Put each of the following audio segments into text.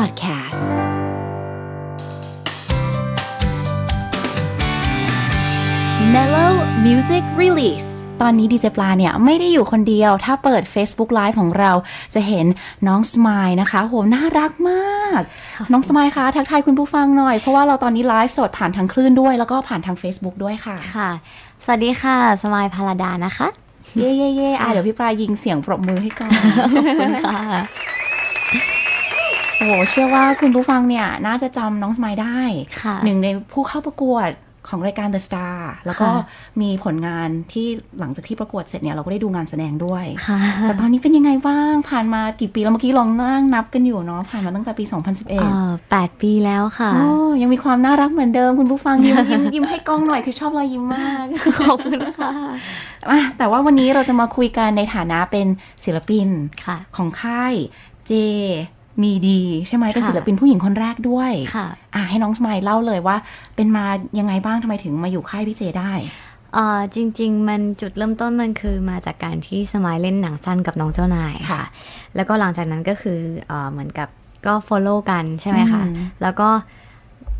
Podcast Mellow Music Release ตอนนี้ดีเจปลาเนี่ยไม่ได้อยู่คนเดียว ถ้าเปิด Facebook Live ของเราจะเห็นน้องสมายนะคะโหน่ารักมาก น้องสมายคะทักทายคุณผู้ฟังหน่อย เพราะว่าเราตอนนี้ไลฟ์สดผ่านทางคลื่นด้วย แล้วก็ผ่านทาง Facebook ด้วยค่ะ ค่ะ สวัสดีค่ะ สมายพาราดานะคะ เย่เย่เย่อะเดี๋ยวพี่ปลายิงเสียงปรบมือให้ก่อนขอบคุณค่ะ โอ้โหเชื่อว่าคุณผู้ฟังเนี่ย น่าจะจำน้องสมายได้ค่ะหนึ่งในผู้เข้าประกวดของรายการ The Star แล้วก็ค่ะมีผลงานที่หลังจากที่ประกวดเสร็จเนี่ยเราก็ได้ดูงานแสดงด้วยค่ะแต่ตอนนี้เป็นยังไงบ้าง ผ่านมากี่ปีแล้วเมื่อกี้ลองนั่งนับกันอยู่เนาะ ผ่านมาตั้งแต่ปี 2011เออแปดปีแล้วค่ะโอ้ยังมีความน่ารักเหมือนเดิมคุณผู้ฟังยิ้มยิ้มยิ้มให้กล้องหน่อยคือชอบรอยยิ้มมาก ขอบคุณค่ะอะแต่ว่าวันนี้เราจะมาคุยกันในฐานะเป็นศิลปินค่ะของค่ายเจ มีดีใช่ไหมเป็นค่ะศิลปินผู้หญิงคนแรกด้วยค่ะอะให้น้องสมายเล่าเลยว่า เป็นมายังไงบ้างทำไมถึงมาอยู่ค่ายพี่เจได้เอ่อจริง ๆ มันจุดเริ่มต้นมันคือมาจากการที่สมัยเล่นหนังสั้นกับน้องเจ้านายค่ะค่ะ แล้วก็หลังจากนั้นก็คือเอ่อเหมือนกับก็ follow กันใช่ไหมคะอืมแล้วก็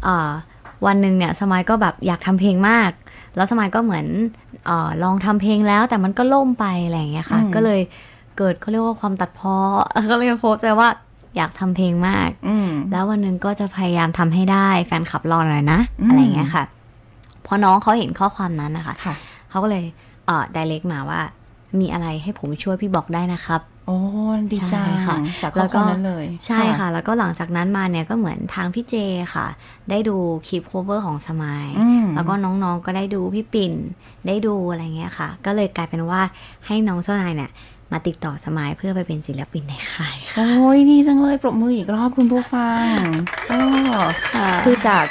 เอ่อวันหนึ่งเนี่ยสมัยก็แบบอยากทำเพลงมาก แล้วสมัยก็เหมือนเออลองทำเพลงแล้วแต่มันก็ล่มไปอะไรอย่างเงี้ยค่ะ ก็เลยเกิดเขาเรียกว่าความตัดเพ้อก็เลยโพสต์ไปว่า อยากทำเพลงมากอืมแล้ววันหนึ่งก็จะพยายามทำให้ได้แฟนคลับรอหน่อยนะอืมอะไรอย่างเงี้ยค่ะ พอน้องเขาเห็นข้อความนั้นนะคะค่ะเขาก็เลยเอ่อ direct มาว่า มีอะไรให้ผมช่วยพี่บอกได้นะครับโอ้ดีจังใช่ค่ะจากข้แล้อวคก็วามนั้นเลยใช่ค่ะ แล้วก็หลังจากนั้นมาเนี่ยก็เหมือนทางพี่เจค่ะ ได้ดูคลิปโคเวอร์ของสมายอืมแล้วก็น้องๆก็ได้ดูพี่ปิ่นได้ดูอะไรเงี้ยค่ะ ก็เลยกลายเป็นว่าให้น้องเจ้านายเนี่ย มาติดต่อสมายเพื่อไปเป็นศิลปินในค่ายค่ะ โอ้ยดีจังเลยปรบมืออีกรอบคุณผู้ฟังก็คือจาก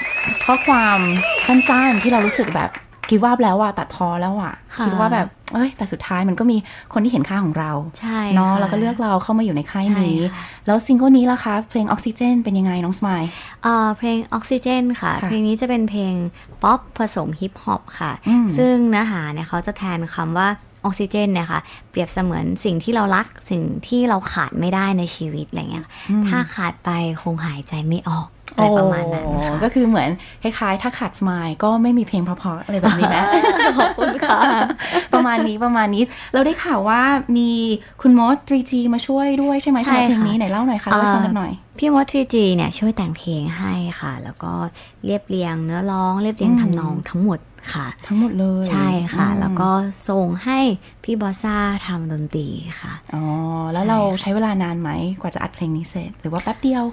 ข้อความสั้นๆที่เรารู้สึกแบบคิดว่าแล้วอะตัดพอแล้วอะค่ะคิดว่าแบบเอ้ยแต่สุดท้ายมันก็มีคนที่เห็นค่าของเราใช่เนาะค่ะแล้วก็เลือกเราเข้ามาอยู่ในค่ายใช่นี้ค่ะแล้วซิงเกิลนี้ล่ะคะ เพลงออกซิเจนเป็นยังไงน้องสมายเอ่อเพลงออกซิเจนค่ะค่ะ เพลงนี้จะเป็นเพลงป๊อปผสมฮิปฮอปค่ะอืมซึ่งเนื้อหาเนี่ยเขาจะแทนคำว่า ออกซิเจนเนี่ยค่ะเปรียบเสมือนสิ่งที่เรารักสิ่งที่เราขาดไม่ได้ในชีวิตอะไรเงี้ยค่ะถ้าขาดไปคงหายใจไม่ออกอะไรประมาณนั้นโอ้ค่ะก็คือเหมือนคล้ายๆ ถ้าขาดสมายก็ไม่มีเพลงเพราะๆอะไรแบบนี้นะขอบคุณค่ะ ประมาณนี้ประมาณนี้ เราได้ข่าวว่ามีคุณมด 3G มาช่วยด้วยใช่ไหมใช่สำหรับเพลงค่ะนี้ไหนเล่าหน่อยค่ะเล่าให้ฟังกันหน่อย พี่มดทีจีเนี่ยช่วยแต่งเพลงให้ค่ะ แล้วก็เรียบเรียงเนื้อร้องเรียบเรียงอืมทำนองทั้งหมดค่ะ ทั้งหมดเลยใช่ค่ะอืมแล้วก็ส่งให้พี่บอสซ่าทำดนตรีค่ะอ๋อแล้วเราใช้เวลานานไหมกว่าจะอัดเพลงนี้เสร็จ หรือว่าแป๊บเดียว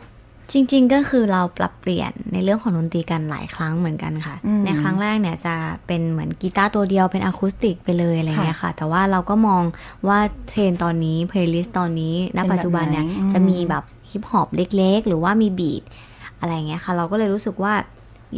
จริง ๆ ก็คือเราปรับเปลี่ยนในเรื่องของดนตรีกันหลายครั้งเหมือนกันค่ะอืมในครั้งแรกเนี่ยจะเป็นเหมือนกีตาร์ตัวเดียวเป็นอะคูสติกไปเลยอะไรเงี้ยค่ะ แต่ว่าเราก็มองว่าเทรนด์ตอนนี้ playlist ตอนนี้ณเป็นแบบปัจจุบันเนี่ยไหนอืมจะมีแบบฮิปฮอปเล็ก ๆ หรือว่ามี beat อะไรเงี้ยค่ะ เราก็เลยรู้สึกว่า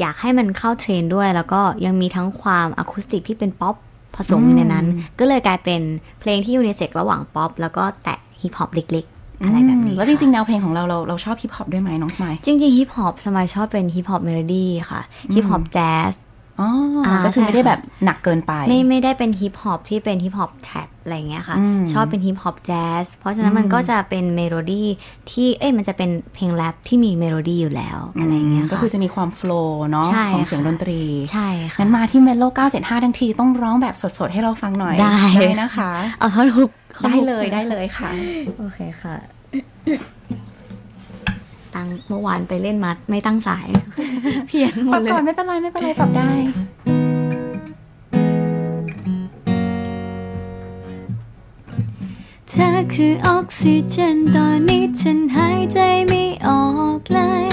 อยากให้มันเข้าเทรนด์ด้วย แล้วก็ยังมีทั้งความอะคูสติกที่เป็นป๊อปผสมอยู่ในนั้น ก็เลยกลายเป็นเพลงที่ยูนิเซ็กระหว่างป๊อปแล้วก็แตะฮิปฮอปเล็กๆ อะไรแบบนี้ แล้วจค่ะจริงๆ แนวเพลงของเราเราเราชอบฮิปฮอปด้วยไหมน้องสมายจริงๆฮิปฮอปสมายชอบเป็นฮิปฮอปเมโลดี้ค่ะฮิปฮอปแจ๊ส อ๋ออาก็คือใช่ไม่ได้ค่ะแบบหนักเกินไป ไม่ไม่ได้เป็นฮิปฮอปที่เป็นฮิปฮอป trap อะไรเงี้ยค่ะอืมชอบเป็นฮิปฮอปแจ๊สเพราะฉะนั้นมันก็จะเป็นเมโลดี้ที่เอ้ยมันจะเป็นเพลงแรปที่มีเมโลดี้อยู่แล้วอะไรเงี้ยก็ค่ะคือจะมีความ flow เนาะใช่ของเสียงค่ะดนตรี ใช่ค่ะงั้นมาที่เมโล975 ทั้งทีต้องร้องแบบสดๆ ให้เราฟังหน่อยได้นะคะ เอาท่อนฮุกได้เลยได้เลยค่ะ โอเคค่ะ ตั้งเมื่อวานไปเล่นมัดไม่ตั้งสาย เพี้ยนหมปรัดบเลก่อนยไม่เป็นไรไม่เป็นไรปรับได้ เธอคือออกซิเจนตอนนี้ฉันหายใจไม่ออกเลย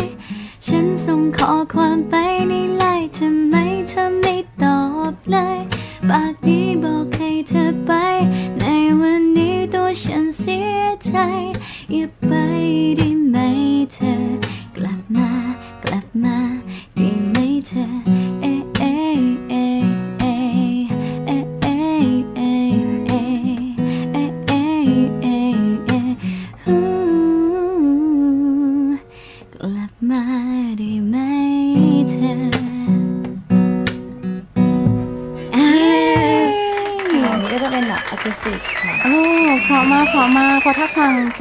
ฉันส่งข้อความไปในไลน์ทำไมเธอไม่ตอบเลย ปากนี้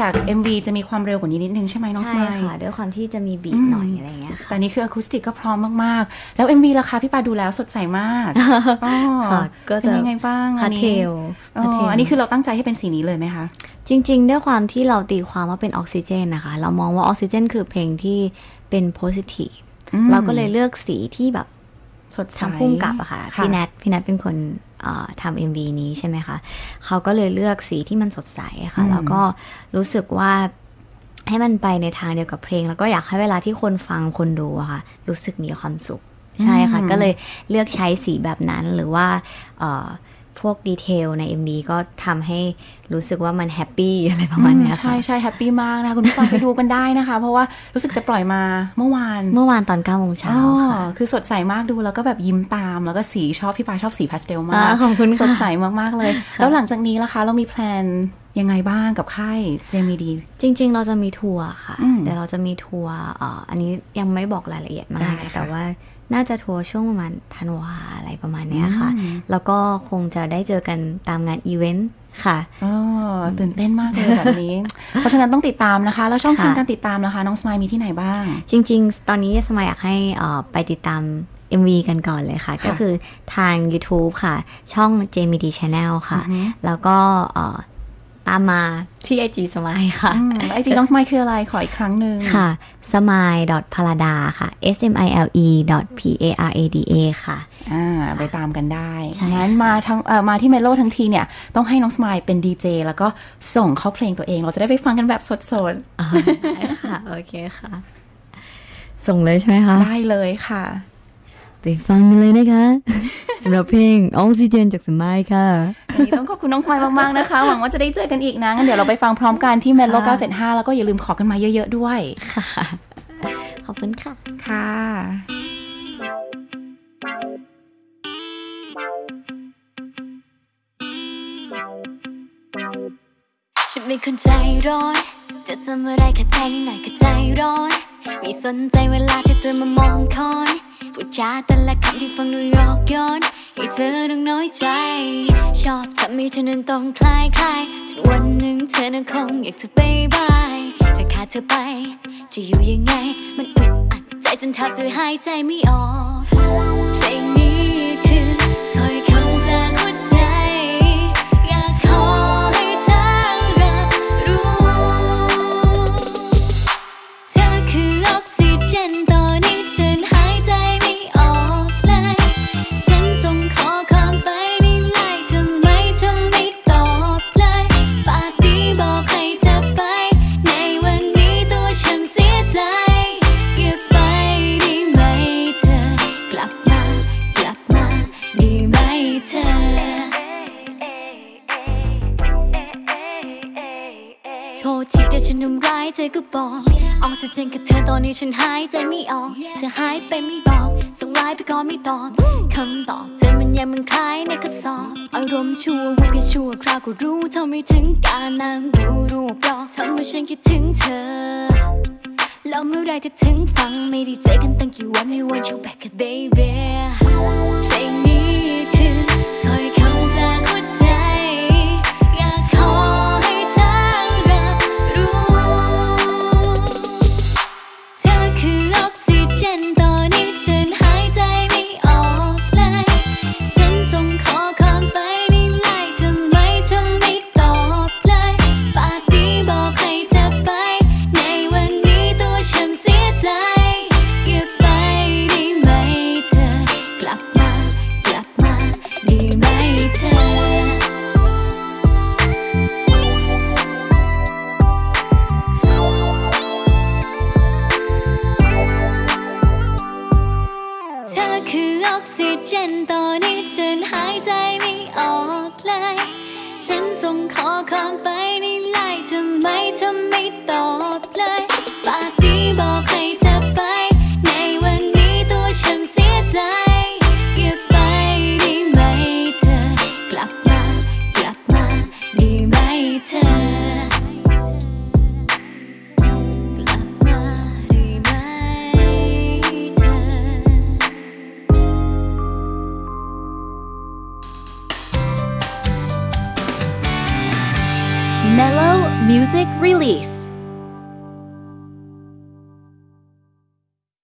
จาก MV จะมีความเร็วกว่านี้นิดนึงใช่ไหมน้องสใช่มายค่ะ ด้วยความที่จะมีบีอืทมหน่อยอะไรอย่างเงี้ยค่ะแต่นี่คืออะคูสติกก็พร้อมมาก ๆ แล้ว MV ราคาพี่ปาดูแล้วสดใสมากอ๋อค่ะก็เป็นจะยังไงบ้างอันพานี้เทลอ๋ออันนี้คือเราตั้งใจให้เป็นสีนี้เลยไหมคะจริง ๆ ด้วยความที่เราตีความว่าเป็นออกซิเจนนะคะ เรามองว่าออกซิเจน คือเพลงที่เป็นโพสิทีฟอืมเราก็เลยเลือกสีที่แบบสดใสทางพุ่มกับอะค่ะพี่แนทพี่แนทเป็นคนเอ่อ ทำเอ็มวีนี้ใช่ไหมคะเขาก็เลยเลือกสีที่มันสดใสอะค่ะอืมแล้วก็รู้สึกว่าให้มันไปในทางเดียวกับเพลง แล้วก็อยากให้เวลาที่คนฟังคนดูอะค่ะ รู้สึกมีความสุข ใช่ค่ะ ก็เลยเลือกใช้สีแบบนั้นหรือว่าเอ่อ พวกดีเทลใน MV ก็ทำให้รู้สึกว่ามันแฮปปี้อะไรประมาณเนี้ยอืค่ะใช่ใช่แฮปปี้มากนะคะคุณผู้ฟังไปดูกันได้นะคะ เพราะว่ารู้สึกจะปล่อยมาเมื่อวาน เมื่อวานตอน9โมงเช้าค่ะอ๋อคือสดใสมากดูแล้วก็แบบยิ้มตาม แล้วก็สีชอบพี่ปาชอบสีพาสเทลมาอ่ากขอบคุณค่ะสดใสมากๆเลย แล้วหลังจากนี้ล่ะคะ เรามี planยังไงบ้างกับค่ายเจมีดี จริง ๆ เราจะมีทัวร์ค่ะอืมเดี๋ยวเราจะมีทัวร์เอ่ออันนี้ยังไม่บอกรายละเอียดมาได้กค่ะแต่ว่า น่าจะทัวร์ช่วงประมาณธันวาอะไรประมาณเนี้ยค่ะอืมแล้วก็คงจะได้เจอกันตามงานอีเวนต์ค่ะอ๋อตื่นเต้นมากเลยแบบนี้ เพราะฉะนั้นต้องติดตามนะคะ แล้วช่องทางค่ะการติดตามนะคะ น้องสมายมีที่ไหนบ้าง จริง ๆ ตอนนี้สมัยอยากให้เอ่อไปติดตาม MV กันก่อนเลยค่ะ ก็คือทาง YouTube ค่ะ ช่อง JMD Channel ค่ะอือฮึแล้วก็เอ่อ ตามมาที่ IG สมัยค่ะไอจีน้องสมายคืออะไรขออีกครั้งหนึ่งค่ะ smile p a r a d a ค่ะ s m i l e p a r a d a ค่ะอ่าไปตามกันได้ใช่งั้นมาทั้งเอ่อมาที่เมโลทั้งทีเนี่ย ต้องให้น้องสมายเป็นดีเจแล้วก็ส่งเข้าเพลงตัวเอง เราจะได้ไปฟังกันแบบสดอ่าได้ค่ะ โอเคค่ะ ส่งเลยใช่ไหมคะๆได้เลยค่ะ ไปฟังกันเลยนะคะสำหรับเพลงออกซิเจนจากสมัยค่ะ วันนี้ต้องขอบคุณน้องสมายมาก ๆ นะคะ หวังว่าจะได้เจอกันอีกนะงั้นเดี๋ยวเราไปฟังพร้อมกันที่เมโลค่ะ975 แล้วก็อย่าลืมขอกันมาเยอะ ๆ ด้วย ค่ะ ขอบคุณค่ะ ค่ะฉันไม่คนใจร้อน จะทำอะไรแค่ใจนิดหน่อยก็ใจร้อน ไม่สนใจเวลาที่เธอมามองคอนพูดจาแต่ละคำที่ฟังดูหยอกย้อน ให้เธอต้องน้อยใจ ชอบทำให้ฉันนั้นต้องคลายคลายจนวันหนึ่งเธอนั้นคงอยากจะบายบายถ้าขาดเธอไป จะอยู่ยังไง มันอึดอัดใจจนแทบจะหายใจไม่ออก โทษทีถ้าฉันทำร้ายเธอก็บอกออกซิเจนกับเธอตอนนี้ฉันหายใจไม่ออก เธอหายไปไม่บอกส่งไลน์ไปก็ไม่ตอบคำตอบเธอมันยังมันคล้ายในกระสอบ อารมณ์ชั่ววูบแค่ชั่วคราวก็รู้เท่าไม่ถึงการนั่งดูรูปหรอกทำให้ฉันคิดถึงเธอแล้วเมื่อไรจะถึงฟังไม่ได้เจอกันตั้งกี่วันไม่วัน you back at baby เพลงนี้ เธอคือออกซิเจนตอนนี้ฉันหายใจไม่ออกเลย ฉันส่งขอความไปในไลน์ทำไมเธอไม่ตอบเลย Music Release